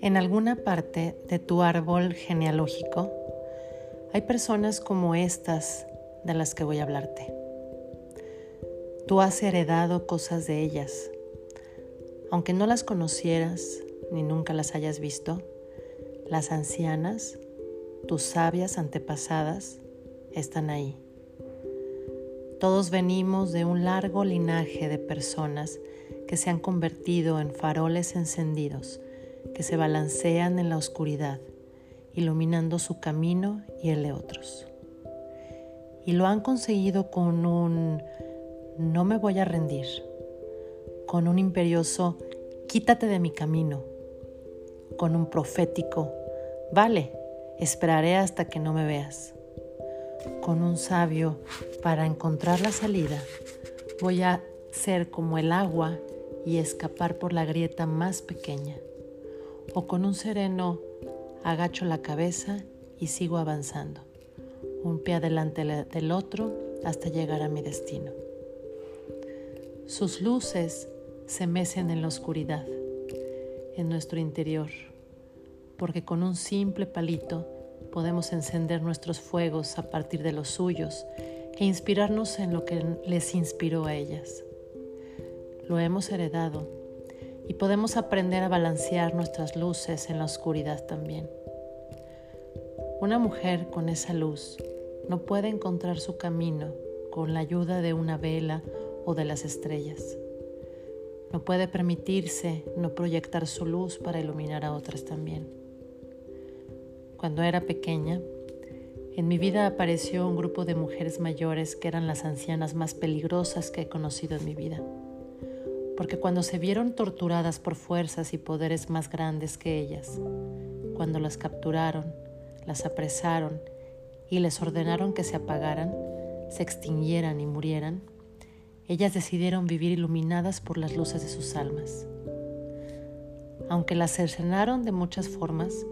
En alguna parte de tu árbol genealógico hay personas como estas de las que voy a hablarte. Tú has heredado cosas de ellas. Aunque no las conocieras ni nunca las hayas visto, las ancianas, tus sabias antepasadas, están ahí. Todos venimos de un largo linaje de personas que se han convertido en faroles encendidos que se balancean en la oscuridad, iluminando su camino y el de otros. Y lo han conseguido con un no me voy a rendir, con un imperioso quítate de mi camino, con un profético vale, esperaré hasta que no me veas, con un sabio para encontrar la salida, voy a ser como el agua y escapar por la grieta más pequeña, o con un sereno agacho la cabeza y sigo avanzando, un pie adelante del otro hasta llegar a mi destino. Sus luces se mecen en la oscuridad, en nuestro interior, porque con un simple palito podemos encender nuestros fuegos a partir de los suyos e inspirarnos en lo que les inspiró a ellas. Lo hemos heredado y podemos aprender a balancear nuestras luces en la oscuridad también. Una mujer con esa luz no puede encontrar su camino con la ayuda de una vela o de las estrellas. No puede permitirse no proyectar su luz para iluminar a otras también. Cuando era pequeña, en mi vida apareció un grupo de mujeres mayores que eran las ancianas más peligrosas que he conocido en mi vida. Porque cuando se vieron torturadas por fuerzas y poderes más grandes que ellas, cuando las capturaron, las apresaron y les ordenaron que se apagaran, se extinguieran y murieran, ellas decidieron vivir iluminadas por las luces de sus almas. Aunque las cercenaron de muchas formas,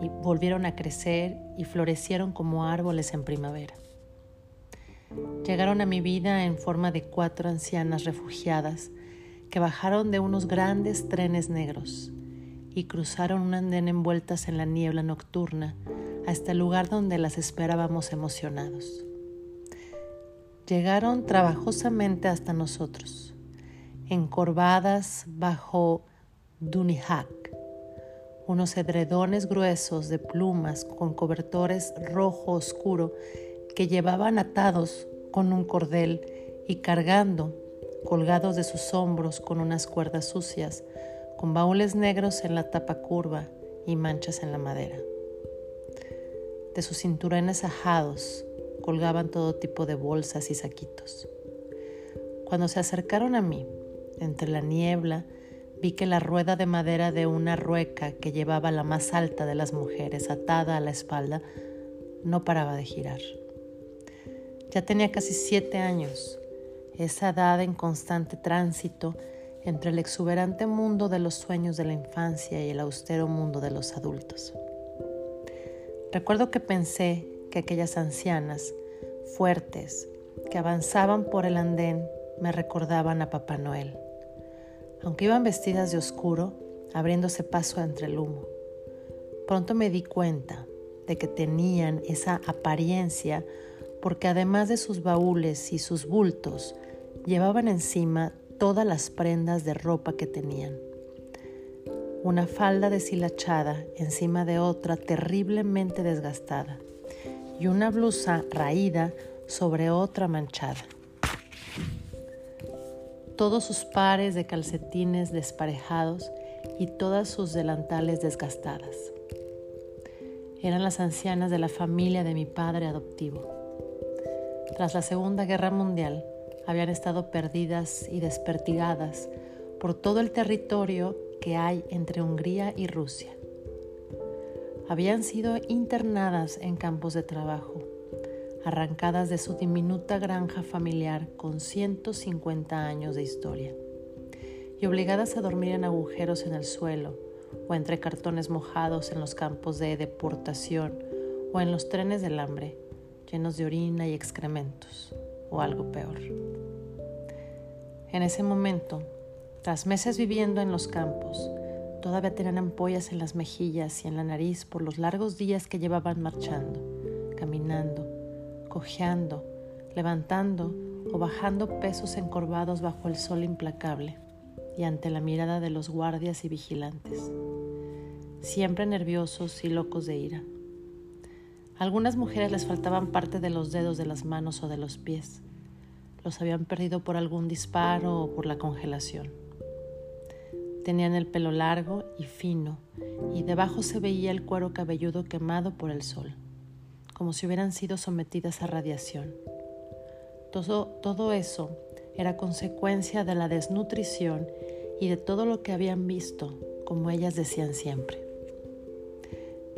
y volvieron a crecer y florecieron como árboles en primavera. Llegaron a mi vida en forma de cuatro ancianas refugiadas que bajaron de unos grandes trenes negros y cruzaron un andén envueltas en la niebla nocturna hasta el lugar donde las esperábamos emocionados llegaron trabajosamente hasta nosotros, encorvadas bajo Dunihak, unos edredones gruesos de plumas con cobertores rojo oscuro que llevaban atados con un cordel y cargando, colgados de sus hombros con unas cuerdas sucias, con baúles negros en la tapa curva y manchas en la madera. De sus cinturones ajados, colgaban todo tipo de bolsas y saquitos. Cuando se acercaron a mí, entre la niebla, vi que la rueda de madera de una rueca que llevaba la más alta de las mujeres atada a la espalda no paraba de girar. Ya tenía casi siete años, esa edad en constante tránsito entre el exuberante mundo de los sueños de la infancia y el austero mundo de los adultos. Recuerdo que pensé que aquellas ancianas, fuertes, que avanzaban por el andén, me recordaban a Papá Noel, aunque iban vestidas de oscuro, abriéndose paso entre el humo. Pronto me di cuenta de que tenían esa apariencia porque además de sus baúles y sus bultos, llevaban encima todas las prendas de ropa que tenían. Una falda deshilachada encima de otra terriblemente desgastada y una blusa raída sobre otra manchada. Todos sus pares de calcetines desparejados y todas sus delantales desgastadas. Eran las ancianas de la familia de mi padre adoptivo. Tras la Segunda Guerra Mundial, habían estado perdidas y despertigadas por todo el territorio que hay entre Hungría y Rusia habían sido internadas en campos de trabajo, arrancadas de su diminuta granja familiar con 150 años de historia, y obligadas a dormir en agujeros en el suelo o entre cartones mojados en los campos de deportación o en los trenes del hambre, llenos de orina y excrementos, o algo peor. En ese momento, tras meses viviendo en los campos, todavía tenían ampollas en las mejillas y en la nariz por los largos días que llevaban marchando, caminando, cojeando, levantando o bajando pesos encorvados bajo el sol implacable y ante la mirada de los guardias y vigilantes, siempre nerviosos y locos de ira. algunas mujeres les faltaban parte de los dedos de las manos o de los pies. Los habían perdido por algún disparo o por la congelación. Tenían el pelo largo y fino y debajo se veía el cuero cabelludo quemado por el sol, como si hubieran sido sometidas a radiación. Todo, todo eso era consecuencia de la desnutrición y de todo lo que habían visto, como ellas decían siempre.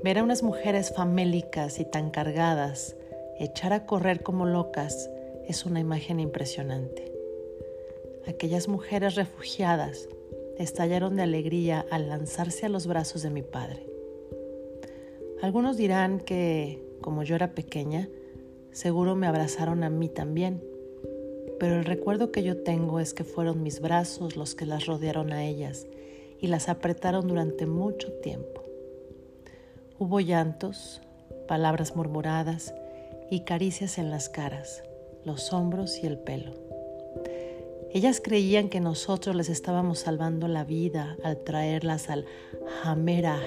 Ver a unas mujeres famélicas y tan cargadas echar a correr como locas es una imagen impresionante. Aquellas mujeres refugiadas estallaron de alegría al lanzarse a los brazos de mi padre. Algunos dirán que, como yo era pequeña, seguro me abrazaron a mí también, pero el recuerdo que yo tengo es que fueron mis brazos los que las rodearon a ellas y las apretaron durante mucho tiempo. Hubo llantos, palabras murmuradas y caricias en las caras, los hombros y el pelo. Ellas creían que nosotros les estábamos salvando la vida al traerlas al Hamera.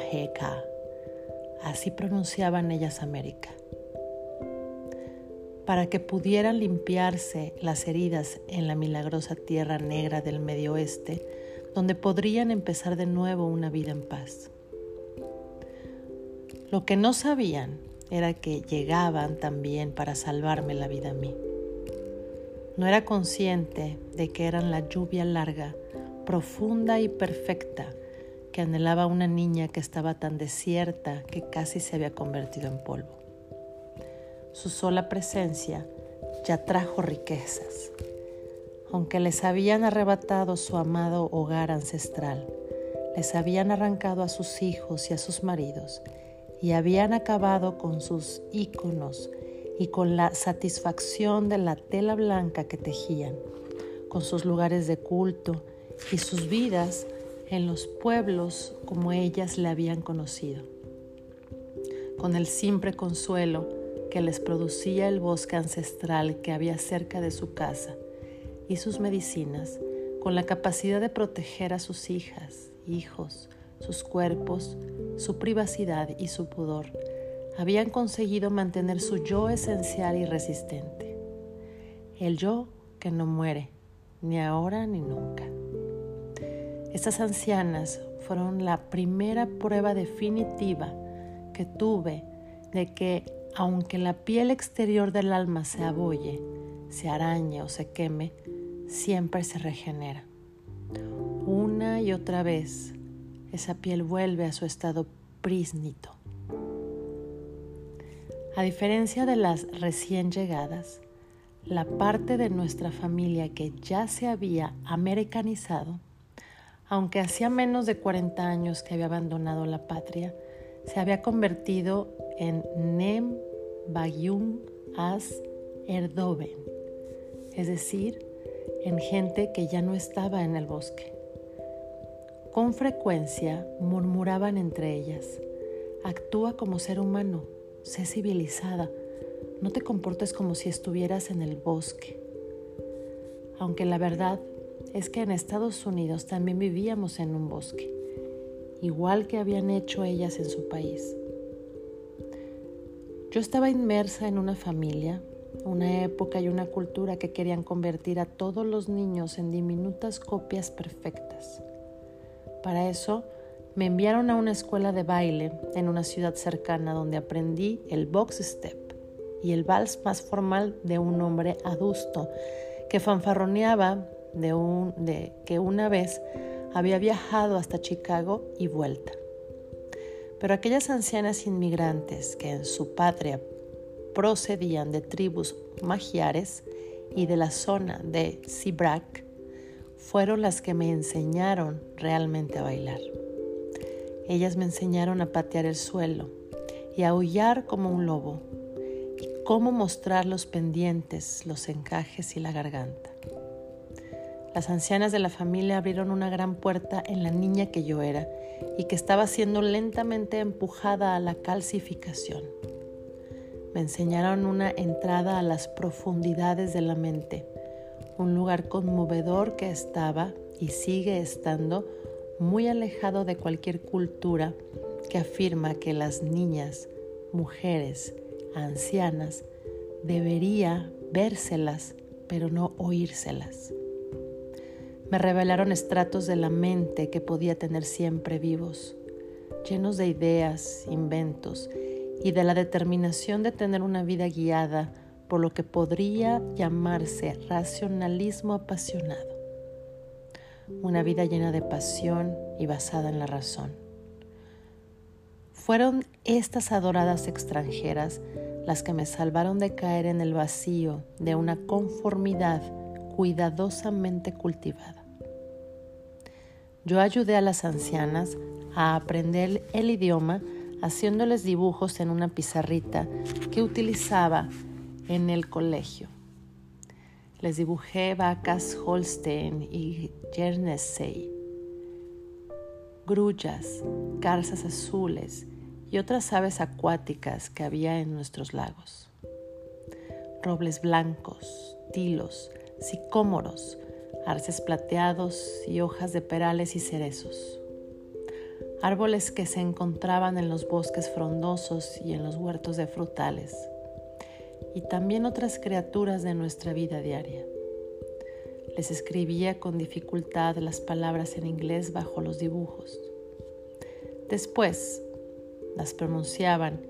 Así pronunciaban ellas América para que pudieran limpiarse las heridas en la milagrosa tierra negra del medio oeste, donde podrían empezar de nuevo una vida en paz. Lo que no sabían era que llegaban también para salvarme la vida a mí. No era consciente de que eran la lluvia larga, profunda y perfecta que anhelaba una niña que estaba tan desierta que casi se había convertido en polvo. Su sola presencia ya trajo riquezas. Aunque les habían arrebatado su amado hogar ancestral, les habían arrancado a sus hijos y a sus maridos y habían acabado con sus íconos y con la satisfacción de la tela blanca que tejían, con sus lugares de culto y sus vidas en los pueblos como ellas le habían conocido. Con el simple consuelo que les producía el bosque ancestral que había cerca de su casa y sus medicinas, con la capacidad de proteger a sus hijas, hijos, sus cuerpos, su privacidad y su pudor, habían conseguido mantener su yo esencial y resistente. El yo que no muere, ni ahora ni nunca. Estas ancianas fueron la primera prueba definitiva que tuve de que aunque la piel exterior del alma se abolle, se arañe o se queme, siempre se regenera. Una y otra vez, esa piel vuelve a su estado prísnito. A diferencia de las recién llegadas, la parte de nuestra familia que ya se había americanizado, aunque hacía menos de 40 años que había abandonado la patria, se había convertido en Nem Bagyum As Erdoven, es decir, en gente que ya no estaba en el bosque. Con frecuencia murmuraban entre ellas, actúa como ser humano, sé civilizada, no te comportes como si estuvieras en el bosque. Aunque la verdad es que en Estados Unidos también vivíamos en un bosque, igual que habían hecho ellas en su país. Yo estaba inmersa en una familia, una época y una cultura que querían convertir a todos los niños en diminutas copias perfectas. Para eso me enviaron a una escuela de baile en una ciudad cercana donde aprendí el box step y el vals más formal de un hombre adusto que fanfarroneaba de, un, de que una vez había viajado hasta Chicago y vuelta. Pero aquellas ancianas inmigrantes que en su patria procedían de tribus magiares y de la zona de Sibrak, fueron las que me enseñaron realmente a bailar. Ellas me enseñaron a patear el suelo y a aullar como un lobo, cómo mostrar los pendientes, los encajes y la garganta. Las ancianas de la familia abrieron una gran puerta en la niña que yo era y que estaba siendo lentamente empujada a la calcificación. Me enseñaron una entrada a las profundidades de la mente, un lugar conmovedor que estaba y sigue estando muy alejado de cualquier cultura que afirma que las niñas, mujeres, ancianas, debería vérselas, pero no oírselas. Me revelaron estratos de la mente que podía tener siempre vivos, llenos de ideas, inventos y de la determinación de tener una vida guiada por lo que podría llamarse racionalismo apasionado. Una vida llena de pasión y basada en la razón. Fueron estas adoradas extranjeras las que me salvaron de caer en el vacío de una conformidad cuidadosamente cultivada. Yo ayudé a las ancianas a aprender el idioma haciéndoles dibujos en una pizarrita que utilizaba en el colegio. Les dibujé vacas Holstein y Guernsey, grullas, garzas azules y otras aves acuáticas que había en nuestros lagos. Robles blancos, tilos, sicómoros, arces plateados y hojas de perales y cerezos. Árboles que se encontraban en los bosques frondosos y en los huertos de frutales y también otras criaturas de nuestra vida diaria. Les escribía con dificultad las palabras en inglés bajo los dibujos. Después las pronunciaban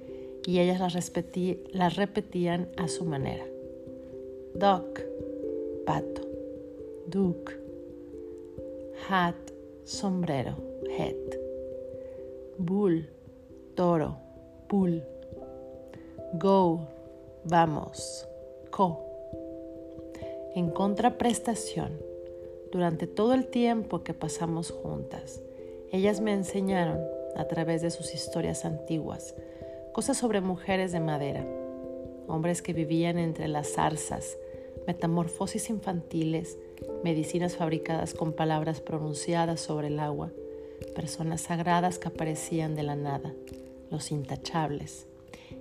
y ellas las, repetían a su manera. Duck, pato. Duke, hat, sombrero, head. Bull, toro, bull. Go, vamos, co. En contraprestación, durante todo el tiempo que pasamos juntas, ellas me enseñaron, a través de sus historias antiguas, cosas sobre mujeres de madera, hombres que vivían entre las zarzas, metamorfosis infantiles, medicinas fabricadas con palabras pronunciadas sobre el agua, personas sagradas que aparecían de la nada, los intachables,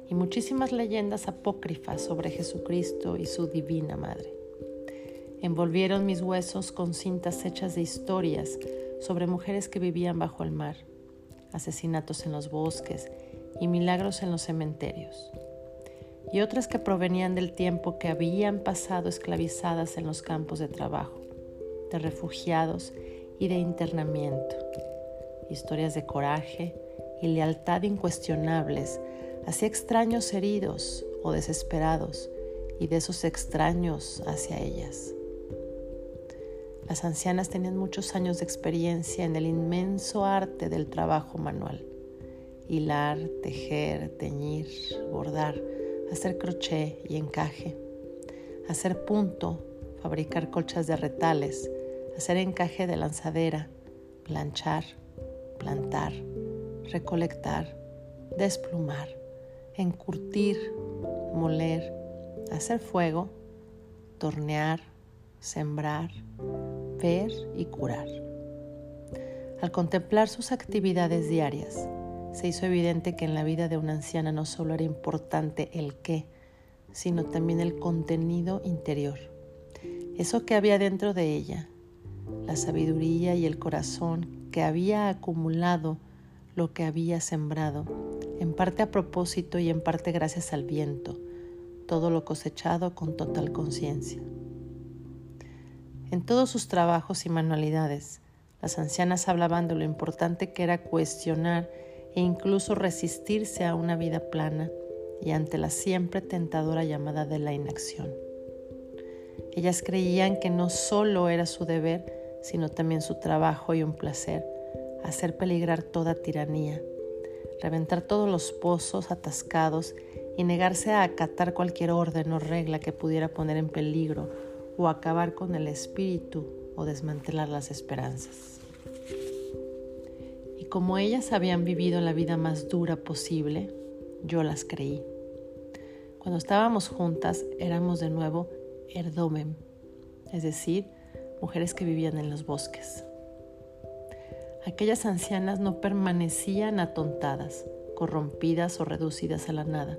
y muchísimas leyendas apócrifas sobre Jesucristo y su divina madre. Envolvieron mis huesos con cintas hechas de historias sobre mujeres que vivían bajo el mar, asesinatos en los bosques y milagros en los cementerios, y otras que provenían del tiempo que habían pasado esclavizadas en los campos de trabajo, de refugiados y de internamiento, historias de coraje y lealtad incuestionables hacia extraños heridos o desesperados y de esos extraños hacia ellas. Las ancianas tenían muchos años de experiencia en el inmenso arte del trabajo manual. Hilar, tejer, teñir, bordar, hacer crochet y encaje, hacer punto, fabricar colchas de retales, hacer encaje de lanzadera, planchar, plantar, recolectar, desplumar encurtir, moler, hacer fuego, tornear, sembrar, ver y curar. Al contemplar sus actividades diarias, se hizo evidente que en la vida de una anciana no solo era importante el qué, sino también el contenido interior, eso que había dentro de ella, la sabiduría y el corazón que había acumulado lo que había sembrado en parte a propósito y en parte gracias al viento, todo lo cosechado con total conciencia. En todos sus trabajos y manualidades, las ancianas hablaban de lo importante que era cuestionar e incluso resistirse a una vida plana y ante la siempre tentadora llamada de la inacción. Ellas creían que no solo era su deber, sino también su trabajo y un placer, hacer peligrar toda tiranía, reventar todos los pozos atascados y negarse a acatar cualquier orden o regla que pudiera poner en peligro o acabar con el espíritu o desmantelar las esperanzas. Como ellas habían vivido la vida más dura posible, yo las creí. Cuando estábamos juntas éramos de nuevo erdomem, es decir, mujeres que vivían en los bosques. Aquellas ancianas no permanecían atontadas, corrompidas o reducidas a la nada,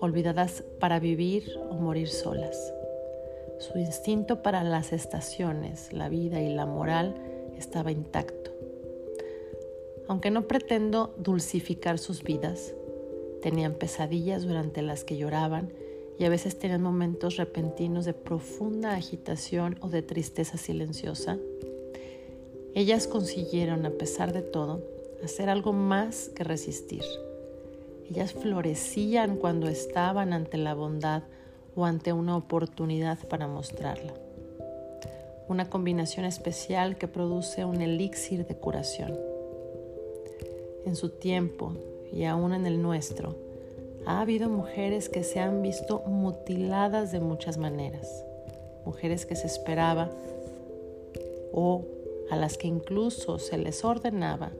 olvidadas para vivir o morir solas. Su instinto para las estaciones, la vida y la moral estaba intacto. Aunque no pretendo dulcificar sus vidas, tenían pesadillas durante las que lloraban y a veces tenían momentos repentinos de profunda agitación o de tristeza silenciosa, ellas consiguieron, a pesar de todo, hacer algo más que resistir. Ellas florecían cuando estaban ante la bondad o ante una oportunidad para mostrarla. Una combinación especial que produce un elixir de curación. En su tiempo y aún en el nuestro, ha habido mujeres que se han visto mutiladas de muchas maneras, mujeres que se esperaba o a las que incluso se les ordenaba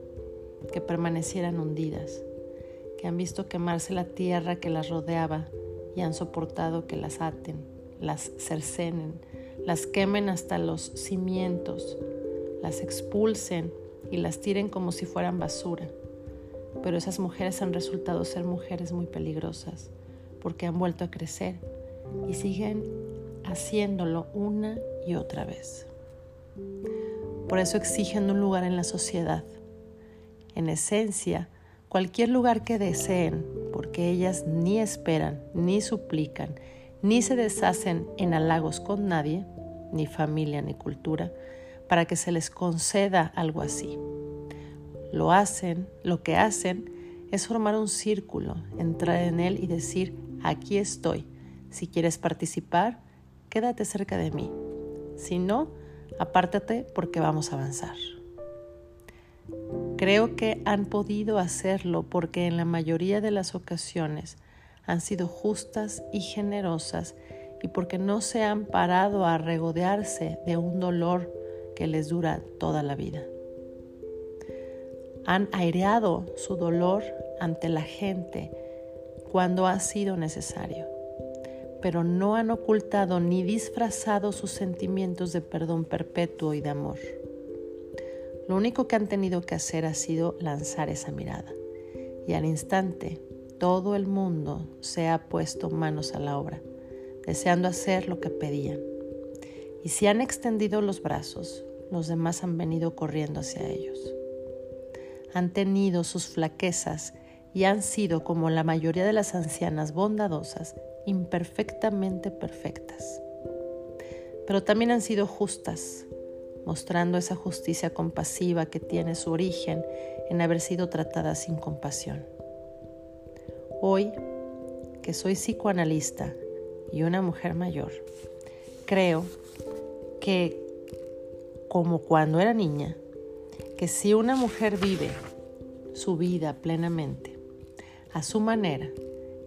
que permanecieran hundidas, que han visto quemarse la tierra que las rodeaba y han soportado que las aten, las cercenen, las quemen hasta los cimientos, las expulsen y las tiren como si fueran basura pero esas mujeres han resultado ser mujeres muy peligrosas porque han vuelto a crecer y siguen haciéndolo una y otra vez. Por eso exigen un lugar en la sociedad. En esencia, cualquier lugar que deseen, porque ellas ni esperan, ni suplican, ni se deshacen en halagos con nadie, ni familia ni cultura, para que se les conceda algo así. Lo hacen, lo que hacen es formar un círculo, entrar en él y decir, aquí estoy. Si quieres participar, quédate cerca de mí. Si no, apártate porque vamos a avanzar. Creo que han podido hacerlo porque en la mayoría de las ocasiones han sido justas y generosas y porque no se han parado a regodearse de un dolor que les dura toda la vida han aireado su dolor ante la gente cuando ha sido necesario, pero no han ocultado ni disfrazado sus sentimientos de perdón perpetuo y de amor. Lo único que han tenido que hacer ha sido lanzar esa mirada y al instante todo el mundo se ha puesto manos a la obra, deseando hacer lo que pedían. Y si han extendido los brazos, los demás han venido corriendo hacia ellos han tenido sus flaquezas y han sido, como la mayoría de las ancianas bondadosas, imperfectamente perfectas. Pero también han sido justas, mostrando esa justicia compasiva que tiene su origen en haber sido tratadas sin compasión. Hoy, que soy psicoanalista y una mujer mayor, creo que, como cuando era niña, que si una mujer vive su vida plenamente, a su manera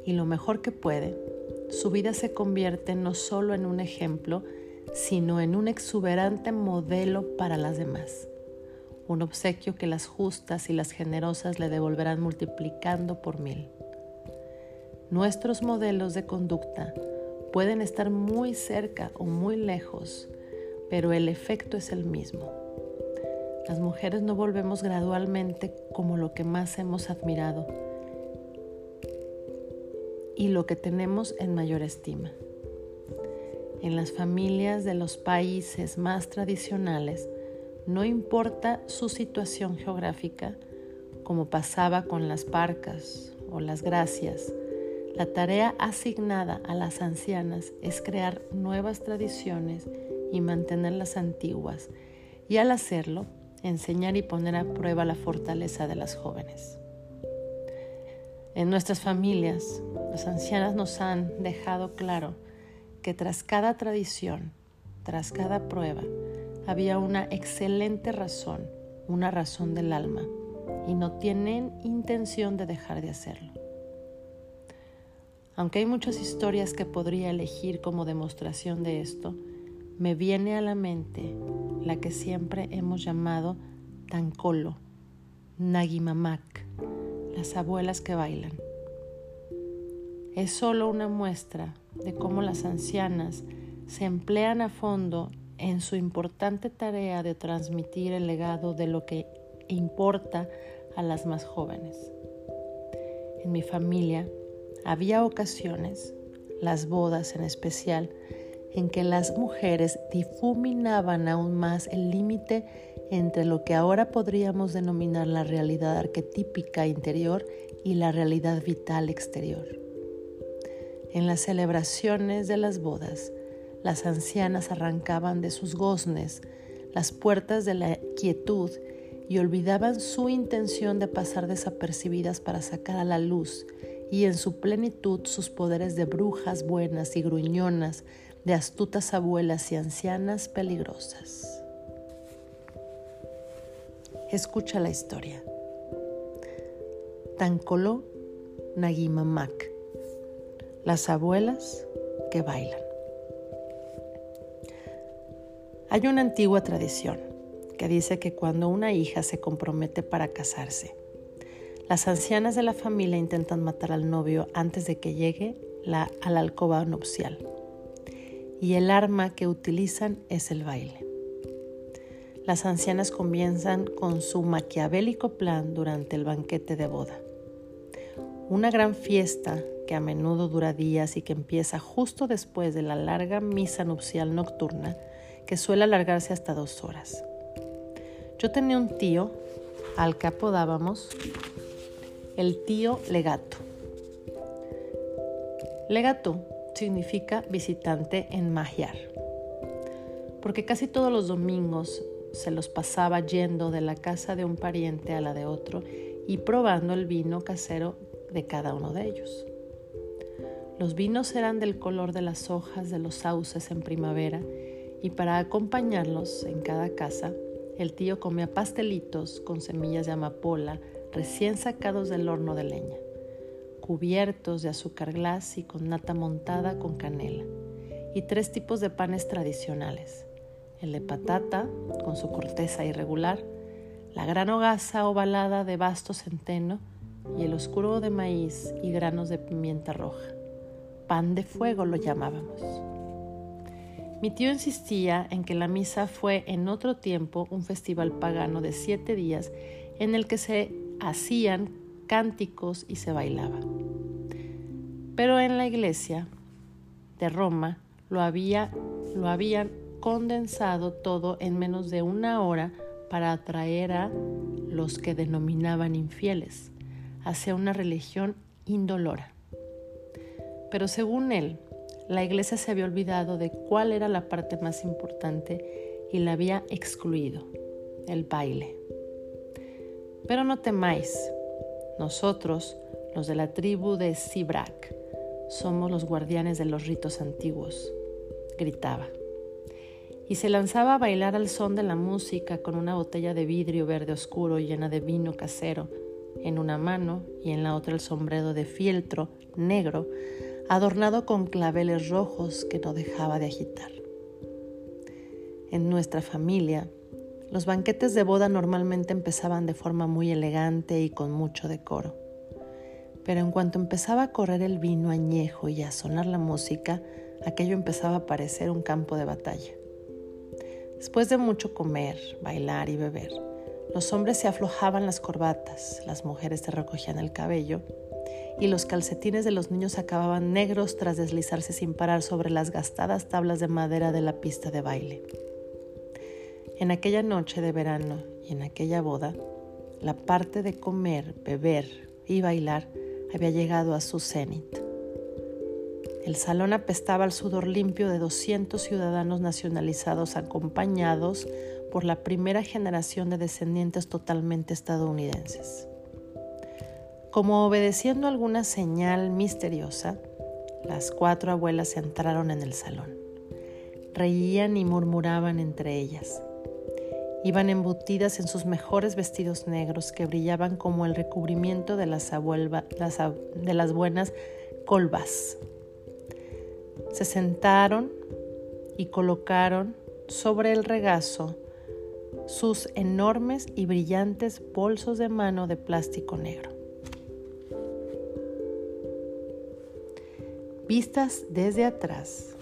y lo mejor que puede, su vida se convierte no solo en un ejemplo, sino en un exuberante modelo para las demás. Un obsequio que las justas y las generosas le devolverán multiplicando por mil. Nuestros modelos de conducta pueden estar muy cerca o muy lejos, pero el efecto es el mismo. Las mujeres no volvemos gradualmente como lo que más hemos admirado y lo que tenemos en mayor estima. En las familias de los países más tradicionales, no importa su situación geográfica, como pasaba con las parcas o las gracias, la tarea asignada a las ancianas es crear nuevas tradiciones y mantener las antiguas, y al hacerlo, enseñar y poner a prueba la fortaleza de las jóvenes. En nuestras familias, las ancianas nos han dejado claro que tras cada tradición, tras cada prueba, había una excelente razón, una razón del alma, y no tienen intención de dejar de hacerlo. Aunque hay muchas historias que podría elegir como demostración de esto, me viene a la mente la que siempre hemos llamado Tancolo, Nagimamak, las abuelas que bailan. es solo una muestra de cómo las ancianas se emplean a fondo en su importante tarea de transmitir el legado de lo que importa a las más jóvenes. En mi familia había ocasiones, las bodas en especial, en que las mujeres difuminaban aún más el límite entre lo que ahora podríamos denominar la realidad arquetípica interior y la realidad vital exterior. En las celebraciones de las bodas, las ancianas arrancaban de sus goznes las puertas de la quietud y olvidaban su intención de pasar desapercibidas para sacar a la luz y en su plenitud sus poderes de brujas buenas y gruñonas, de astutas abuelas y ancianas peligrosas. Escucha la historia. Tancoló Nagimamak. Las abuelas que bailan. Hay una antigua tradición que dice que cuando una hija se compromete para casarse, las ancianas de la familia intentan matar al novio antes de que llegue la, a la alcoba nupcial. Y el arma que utilizan es el baile. Las ancianas comienzan con su maquiavélico plan durante el banquete de boda. Una gran fiesta que a menudo dura días y que empieza justo después de la larga misa nupcial nocturna que suele alargarse hasta dos horas. Yo tenía un tío al que apodábamos el tío legato. Legato significa visitante en magiar, porque casi todos los domingos se los pasaba yendo de la casa de un pariente a la de otro y probando el vino casero de cada uno de ellos. Los vinos eran del color de las hojas de los sauces en primavera y para acompañarlos en cada casa, el tío comía pastelitos con semillas de amapola recién sacados del horno de leña, cubiertos de azúcar glas y con nata montada con canela, y tres tipos de panes tradicionales, el de patata con su corteza irregular, la gran hogaza ovalada de vasto centeno y el oscuro de maíz y granos de pimienta roja. Pan de fuego lo llamábamos. Mi tío insistía en que la misa fue en otro tiempo un festival pagano de siete días en el que se hacían cánticos y se bailaba. Pero en la iglesia de Roma lo, había, lo habían condensado todo en menos de una hora para atraer a los que denominaban infieles hacia una religión indolora. Pero según él, la iglesia se había olvidado de cuál era la parte más importante y la había excluido, el baile. Pero no temáis, nosotros, los de la tribu de Sibrak, somos los guardianes de los ritos antiguos, gritaba. Y se lanzaba a bailar al son de la música con una botella de vidrio verde oscuro llena de vino casero en una mano y en la otra el sombrero de fieltro negro adornado con claveles rojos que no dejaba de agitar. En nuestra familia, los banquetes de boda normalmente empezaban de forma muy elegante y con mucho decoro. Pero en cuanto empezaba a correr el vino añejo y a sonar la música, aquello empezaba a parecer un campo de batalla. Después de mucho comer, bailar y beber, los hombres se aflojaban las corbatas, las mujeres se recogían el cabello y los calcetines de los niños acababan negros tras deslizarse sin parar sobre las gastadas tablas de madera de la pista de baile. En aquella noche de verano y en aquella boda, la parte de comer, beber y bailar había llegado a su cenit. El salón apestaba al sudor limpio de 200 ciudadanos nacionalizados acompañados por la primera generación de descendientes totalmente estadounidenses. Como obedeciendo alguna señal misteriosa, las cuatro abuelas entraron en el salón. Reían y murmuraban entre ellas. Iban embutidas en sus mejores vestidos negros que brillaban como el recubrimiento de las, buenas colvas. Se sentaron y colocaron sobre el regazo sus enormes y brillantes bolsos de mano de plástico negro. Vistas desde atrás,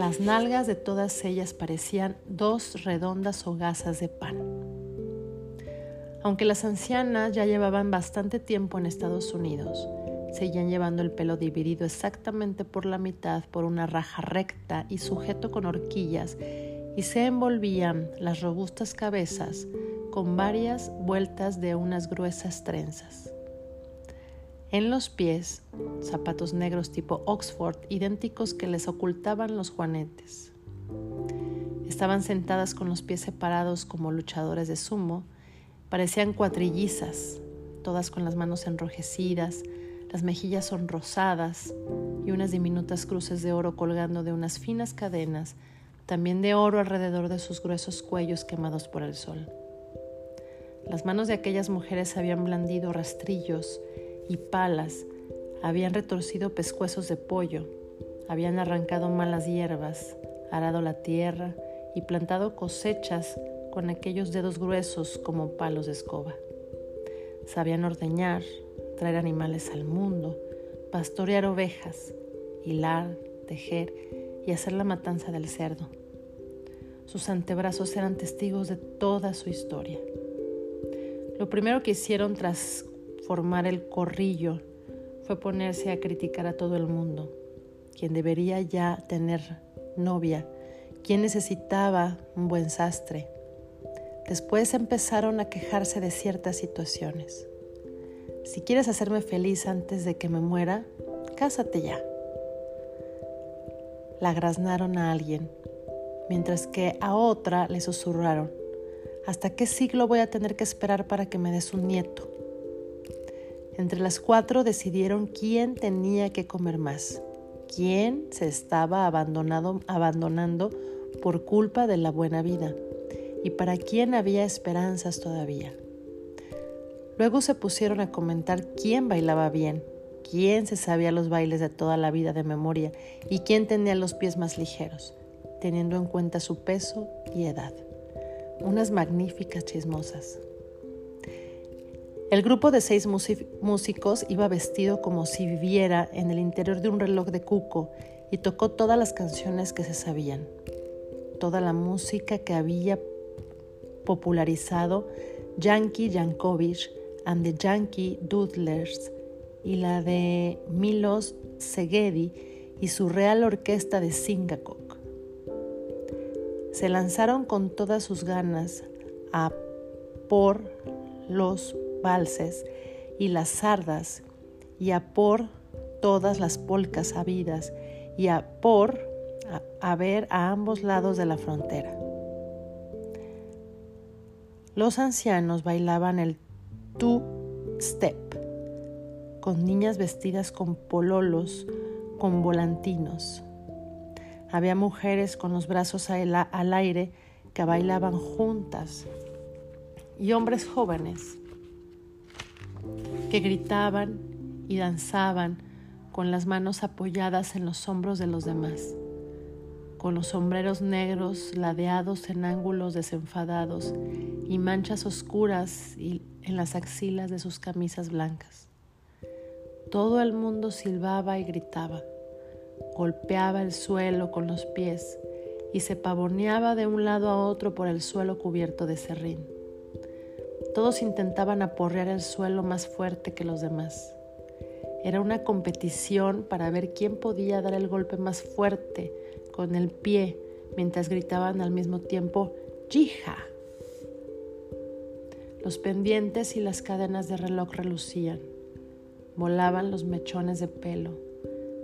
las nalgas de todas ellas parecían dos redondas hogazas de pan. Aunque las ancianas ya llevaban bastante tiempo en Estados Unidos, seguían llevando el pelo dividido exactamente por la mitad por una raja recta y sujeto con horquillas y se envolvían las robustas cabezas con varias vueltas de unas gruesas trenzas. En los pies, zapatos negros tipo Oxford, idénticos que les ocultaban los juanetes. Estaban sentadas con los pies separados como luchadores de sumo, parecían cuatrillizas, todas con las manos enrojecidas, las mejillas son rosadas y unas diminutas cruces de oro colgando de unas finas cadenas, también de oro alrededor de sus gruesos cuellos quemados por el sol. Las manos de aquellas mujeres habían blandido rastrillos y palas, habían retorcido pescuezos de pollo, habían arrancado malas hierbas, arado la tierra y plantado cosechas con aquellos dedos gruesos como palos de escoba. Sabían ordeñar, traer animales al mundo, pastorear ovejas, hilar, tejer y hacer la matanza del cerdo. Sus antebrazos eran testigos de toda su historia. Lo primero que hicieron tras formar el corrillo fue ponerse a criticar a todo el mundo, quien debería ya tener novia, quien necesitaba un buen sastre. Después empezaron a quejarse de ciertas situaciones. Si quieres hacerme feliz antes de que me muera, cásate ya. La graznaron a alguien, mientras que a otra le susurraron, ¿hasta qué siglo voy a tener que esperar para que me des un nieto? Entre las cuatro decidieron quién tenía que comer más, quién se estaba abandonando por culpa de la buena vida y para quién había esperanzas todavía. Luego se pusieron a comentar quién bailaba bien, quién se sabía los bailes de toda la vida de memoria y quién tenía los pies más ligeros, teniendo en cuenta su peso y edad. Unas magníficas chismosas. El grupo de seis músicos iba vestido como si viviera en el interior de un reloj de cuco y tocó todas las canciones que se sabían, toda la música que había popularizado Yankee Yankovic and the Yankee Doodlers y la de Milos Segedi y su Real Orquesta de Singapur. Se lanzaron con todas sus ganas a por los valses y las sardas, y a por todas las polcas habidas, y a por a, ver a ambos lados de la frontera. Los ancianos bailaban el two-step, con niñas vestidas con pololos, con volantinos. Había mujeres con los brazos al aire que bailaban juntas y hombres jóvenes que gritaban y danzaban con las manos apoyadas en los hombros de los demás, con los sombreros negros ladeados en ángulos desenfadados y manchas oscuras en las axilas de sus camisas blancas. Todo el mundo silbaba y gritaba, golpeaba el suelo con los pies y se pavoneaba de un lado a otro por el suelo cubierto de serrín. Todos intentaban aporrear el suelo más fuerte que los demás. Era una competición para ver quién podía dar el golpe más fuerte con el pie mientras gritaban al mismo tiempo ¡Yija! Los pendientes y las cadenas de reloj relucían. Volaban los mechones de pelo.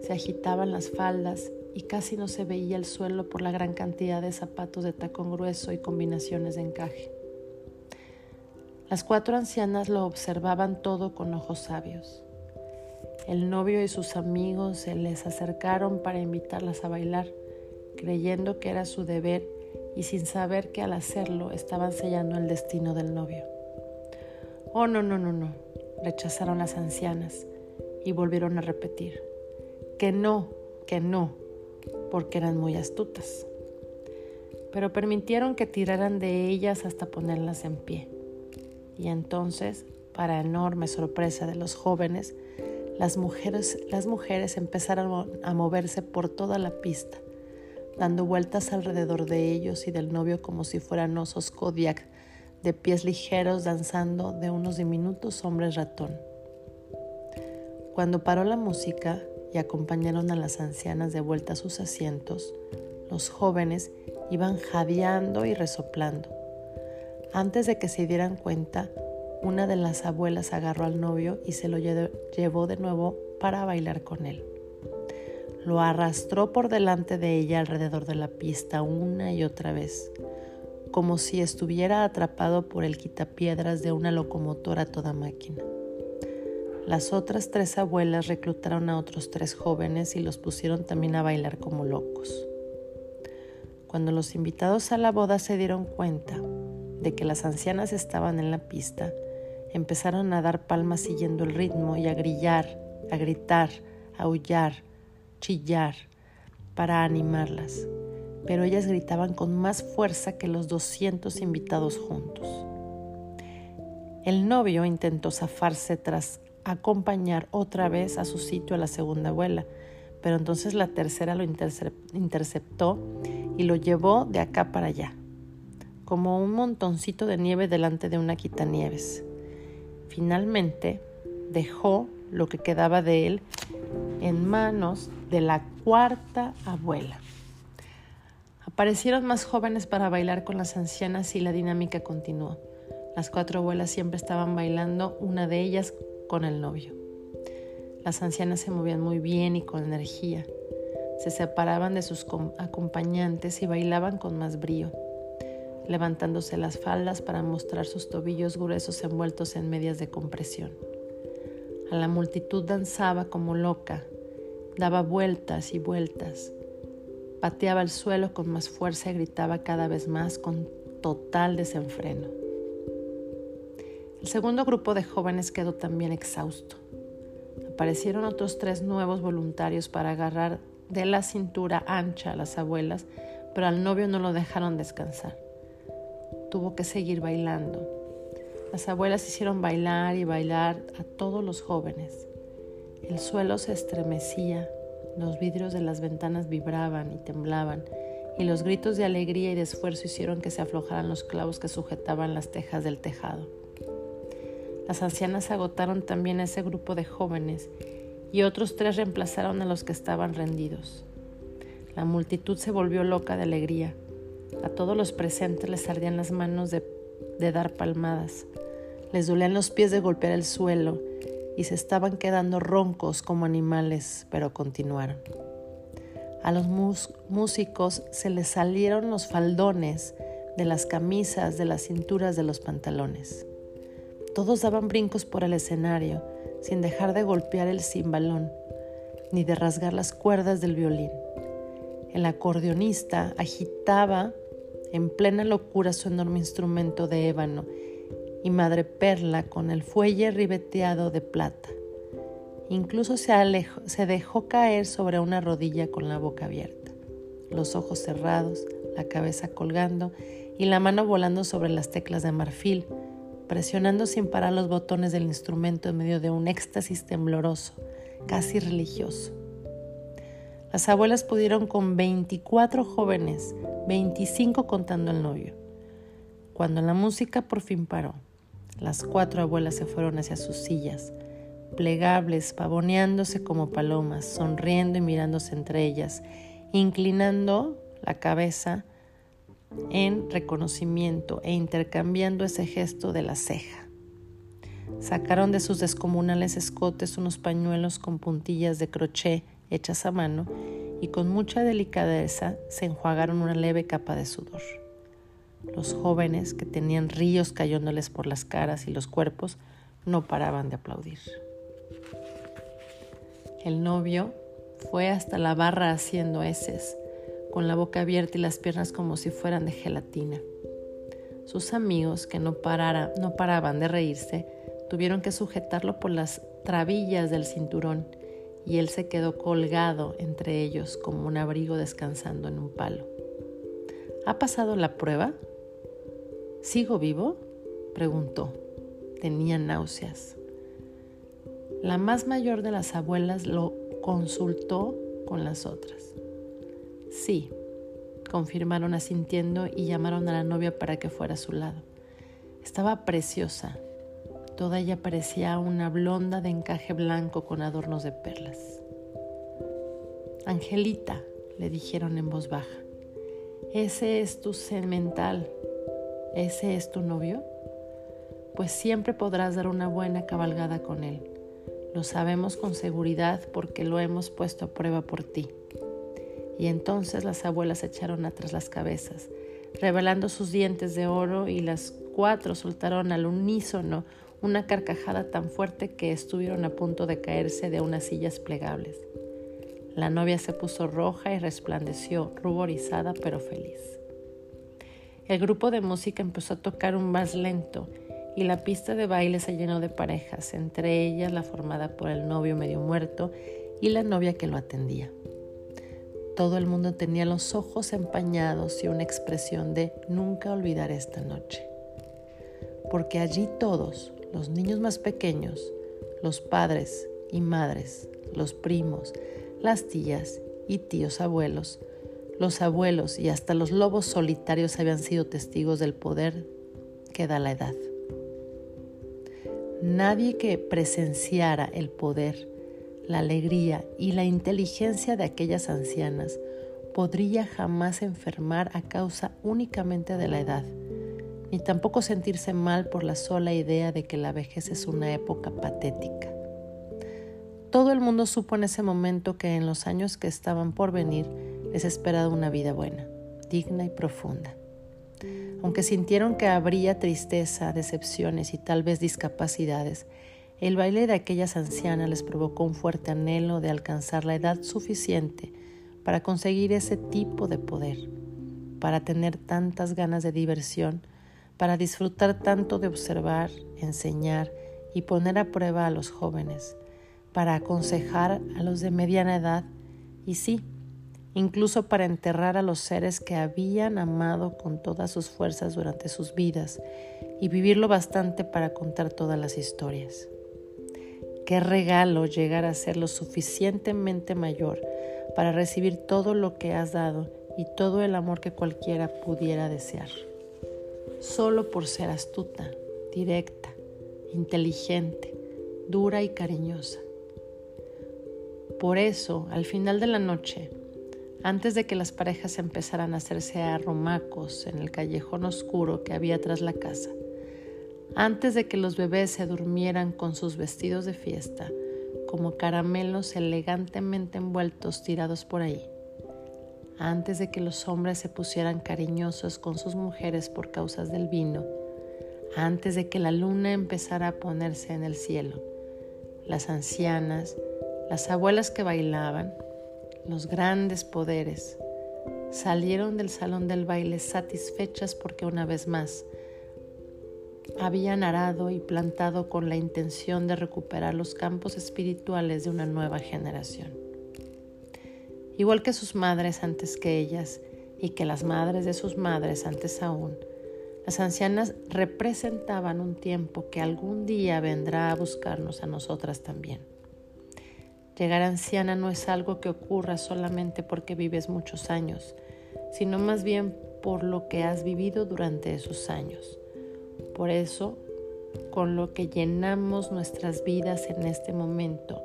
Se agitaban las faldas y casi no se veía el suelo por la gran cantidad de zapatos de tacón grueso y combinaciones de encaje. Las cuatro ancianas lo observaban todo con ojos sabios. El novio y sus amigos se les acercaron para invitarlas a bailar, creyendo que era su deber y sin saber que al hacerlo estaban sellando el destino del novio. Oh, no, no, no, no, rechazaron las ancianas y volvieron a repetir, que no, que no, porque eran muy astutas. Pero permitieron que tiraran de ellas hasta ponerlas en pie. Y entonces, para enorme sorpresa de los jóvenes, Las mujeres, las mujeres empezaron a moverse por toda la pista, dando vueltas alrededor de ellos y del novio como si fueran osos Kodiak, de pies ligeros danzando de unos diminutos hombres ratón. Cuando paró la música y acompañaron a las ancianas de vuelta a sus asientos, los jóvenes iban jadeando y resoplando. Antes de que se dieran cuenta, una de las abuelas agarró al novio y se lo llevó de nuevo para bailar con él. Lo arrastró por delante de ella alrededor de la pista una y otra vez, como si estuviera atrapado por el quitapiedras de una locomotora toda máquina. Las otras tres abuelas reclutaron a otros tres jóvenes y los pusieron también a bailar como locos. Cuando los invitados a la boda se dieron cuenta de que las ancianas estaban en la pista, empezaron a dar palmas siguiendo el ritmo y a grillar, a gritar, a aullar, chillar, para animarlas. Pero ellas gritaban con más fuerza que los 200 invitados juntos. El novio intentó zafarse tras acompañar otra vez a su sitio a la segunda abuela, pero entonces la tercera lo interceptó y lo llevó de acá para allá, como un montoncito de nieve delante de una quitanieves. Finalmente dejó lo que quedaba de él en manos de la cuarta abuela. Aparecieron más jóvenes para bailar con las ancianas y la dinámica continuó. Las cuatro abuelas siempre estaban bailando, una de ellas con el novio. Las ancianas se movían muy bien y con energía. Se separaban de sus acompañantes y bailaban con más brío levantándose las faldas para mostrar sus tobillos gruesos envueltos en medias de compresión. A la multitud danzaba como loca, daba vueltas y vueltas, pateaba el suelo con más fuerza y gritaba cada vez más con total desenfreno. El segundo grupo de jóvenes quedó también exhausto. Aparecieron otros tres nuevos voluntarios para agarrar de la cintura ancha a las abuelas, pero al novio no lo dejaron descansar tuvo que seguir bailando. Las abuelas hicieron bailar y bailar a todos los jóvenes. El suelo se estremecía, los vidrios de las ventanas vibraban y temblaban, y los gritos de alegría y de esfuerzo hicieron que se aflojaran los clavos que sujetaban las tejas del tejado. Las ancianas agotaron también a ese grupo de jóvenes y otros tres reemplazaron a los que estaban rendidos. La multitud se volvió loca de alegría. A todos los presentes les ardían las manos de, dar palmadas, les dolían los pies de golpear el suelo y se estaban quedando roncos como animales, pero continuaron. A los músicos se les salieron los faldones de las camisas, de las cinturas de los pantalones. Todos daban brincos por el escenario, sin dejar de golpear el cimbalón, ni de rasgar las cuerdas del violín. El acordeonista agitaba en plena locura su enorme instrumento de ébano y madre perla con el fuelle ribeteado de plata. Incluso se, se dejó caer sobre una rodilla con la boca abierta, los ojos cerrados, la cabeza colgando y la mano volando sobre las teclas de marfil, presionando sin parar los botones del instrumento en medio de un éxtasis tembloroso, casi religioso. Las abuelas pudieron con 24 jóvenes, 25 contando al novio. Cuando la música por fin paró, las cuatro abuelas se fueron hacia sus sillas, plegables, pavoneándose como palomas, sonriendo y mirándose entre ellas, inclinando la cabeza en reconocimiento e intercambiando ese gesto de la ceja. Sacaron de sus descomunales escotes unos pañuelos con puntillas de crochet hechas a mano y con mucha delicadeza se enjuagaron una leve capa de sudor. Los jóvenes, que tenían ríos cayéndoles por las caras y los cuerpos, no paraban de aplaudir. El novio fue hasta la barra haciendo heces, con la boca abierta y las piernas como si fueran de gelatina. Sus amigos, que no, parara, no paraban de reírse, tuvieron que sujetarlo por las trabillas del cinturón y él se quedó colgado entre ellos como un abrigo descansando en un palo. ¿Ha pasado la prueba? ¿Sigo vivo? preguntó. Tenía náuseas. La más mayor de las abuelas lo consultó con las otras. Sí, confirmaron asintiendo y llamaron a la novia para que fuera a su lado. Estaba preciosa. Toda ella parecía una blonda de encaje blanco con adornos de perlas. Angelita, le dijeron en voz baja, ¿ese es tu semental? ¿Ese es tu novio? Pues siempre podrás dar una buena cabalgada con él. Lo sabemos con seguridad porque lo hemos puesto a prueba por ti. Y entonces las abuelas echaron atrás las cabezas, revelando sus dientes de oro y las cuatro soltaron al unísono una carcajada tan fuerte que estuvieron a punto de caerse de unas sillas plegables. La novia se puso roja y resplandeció, ruborizada pero feliz. El grupo de música empezó a tocar un más lento y la pista de baile se llenó de parejas, entre ellas la formada por el novio medio muerto y la novia que lo atendía. Todo el mundo tenía los ojos empañados y una expresión de nunca olvidar esta noche. Porque allí todos, los niños más pequeños, los padres y madres, los primos, las tías y tíos abuelos, los abuelos y hasta los lobos solitarios habían sido testigos del poder que da la edad. Nadie que presenciara el poder la alegría y la inteligencia de aquellas ancianas podría jamás enfermar a causa únicamente de la edad, ni tampoco sentirse mal por la sola idea de que la vejez es una época patética. Todo el mundo supo en ese momento que en los años que estaban por venir les esperaba una vida buena, digna y profunda. Aunque sintieron que habría tristeza, decepciones y tal vez discapacidades, el baile de aquellas ancianas les provocó un fuerte anhelo de alcanzar la edad suficiente para conseguir ese tipo de poder, para tener tantas ganas de diversión, para disfrutar tanto de observar, enseñar y poner a prueba a los jóvenes, para aconsejar a los de mediana edad y sí, incluso para enterrar a los seres que habían amado con todas sus fuerzas durante sus vidas y vivirlo bastante para contar todas las historias. Qué regalo llegar a ser lo suficientemente mayor para recibir todo lo que has dado y todo el amor que cualquiera pudiera desear. Solo por ser astuta, directa, inteligente, dura y cariñosa. Por eso, al final de la noche, antes de que las parejas empezaran a hacerse arromacos en el callejón oscuro que había tras la casa, antes de que los bebés se durmieran con sus vestidos de fiesta, como caramelos elegantemente envueltos tirados por ahí, antes de que los hombres se pusieran cariñosos con sus mujeres por causas del vino, antes de que la luna empezara a ponerse en el cielo, las ancianas, las abuelas que bailaban, los grandes poderes, salieron del salón del baile satisfechas porque una vez más habían arado y plantado con la intención de recuperar los campos espirituales de una nueva generación. Igual que sus madres antes que ellas y que las madres de sus madres antes aún, las ancianas representaban un tiempo que algún día vendrá a buscarnos a nosotras también. Llegar anciana no es algo que ocurra solamente porque vives muchos años, sino más bien por lo que has vivido durante esos años. Por eso, con lo que llenamos nuestras vidas en este momento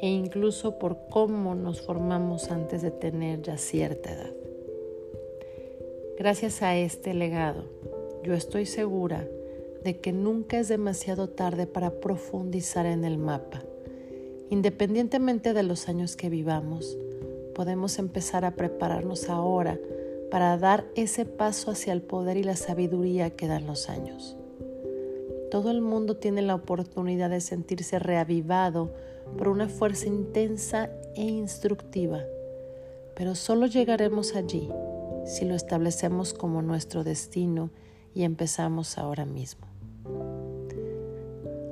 e incluso por cómo nos formamos antes de tener ya cierta edad. Gracias a este legado, yo estoy segura de que nunca es demasiado tarde para profundizar en el mapa. Independientemente de los años que vivamos, podemos empezar a prepararnos ahora para dar ese paso hacia el poder y la sabiduría que dan los años. Todo el mundo tiene la oportunidad de sentirse reavivado por una fuerza intensa e instructiva, pero solo llegaremos allí si lo establecemos como nuestro destino y empezamos ahora mismo.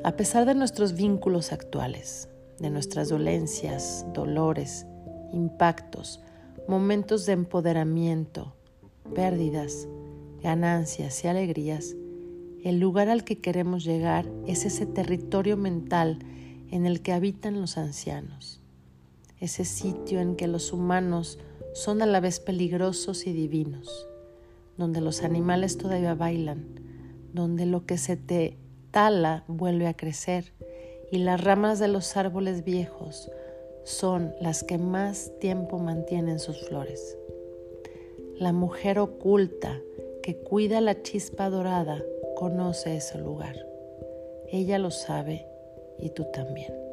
A pesar de nuestros vínculos actuales, de nuestras dolencias, dolores, impactos, momentos de empoderamiento, pérdidas, ganancias y alegrías, el lugar al que queremos llegar es ese territorio mental en el que habitan los ancianos, ese sitio en que los humanos son a la vez peligrosos y divinos, donde los animales todavía bailan, donde lo que se te tala vuelve a crecer y las ramas de los árboles viejos son las que más tiempo mantienen sus flores. La mujer oculta que cuida la chispa dorada conoce ese lugar. Ella lo sabe y tú también.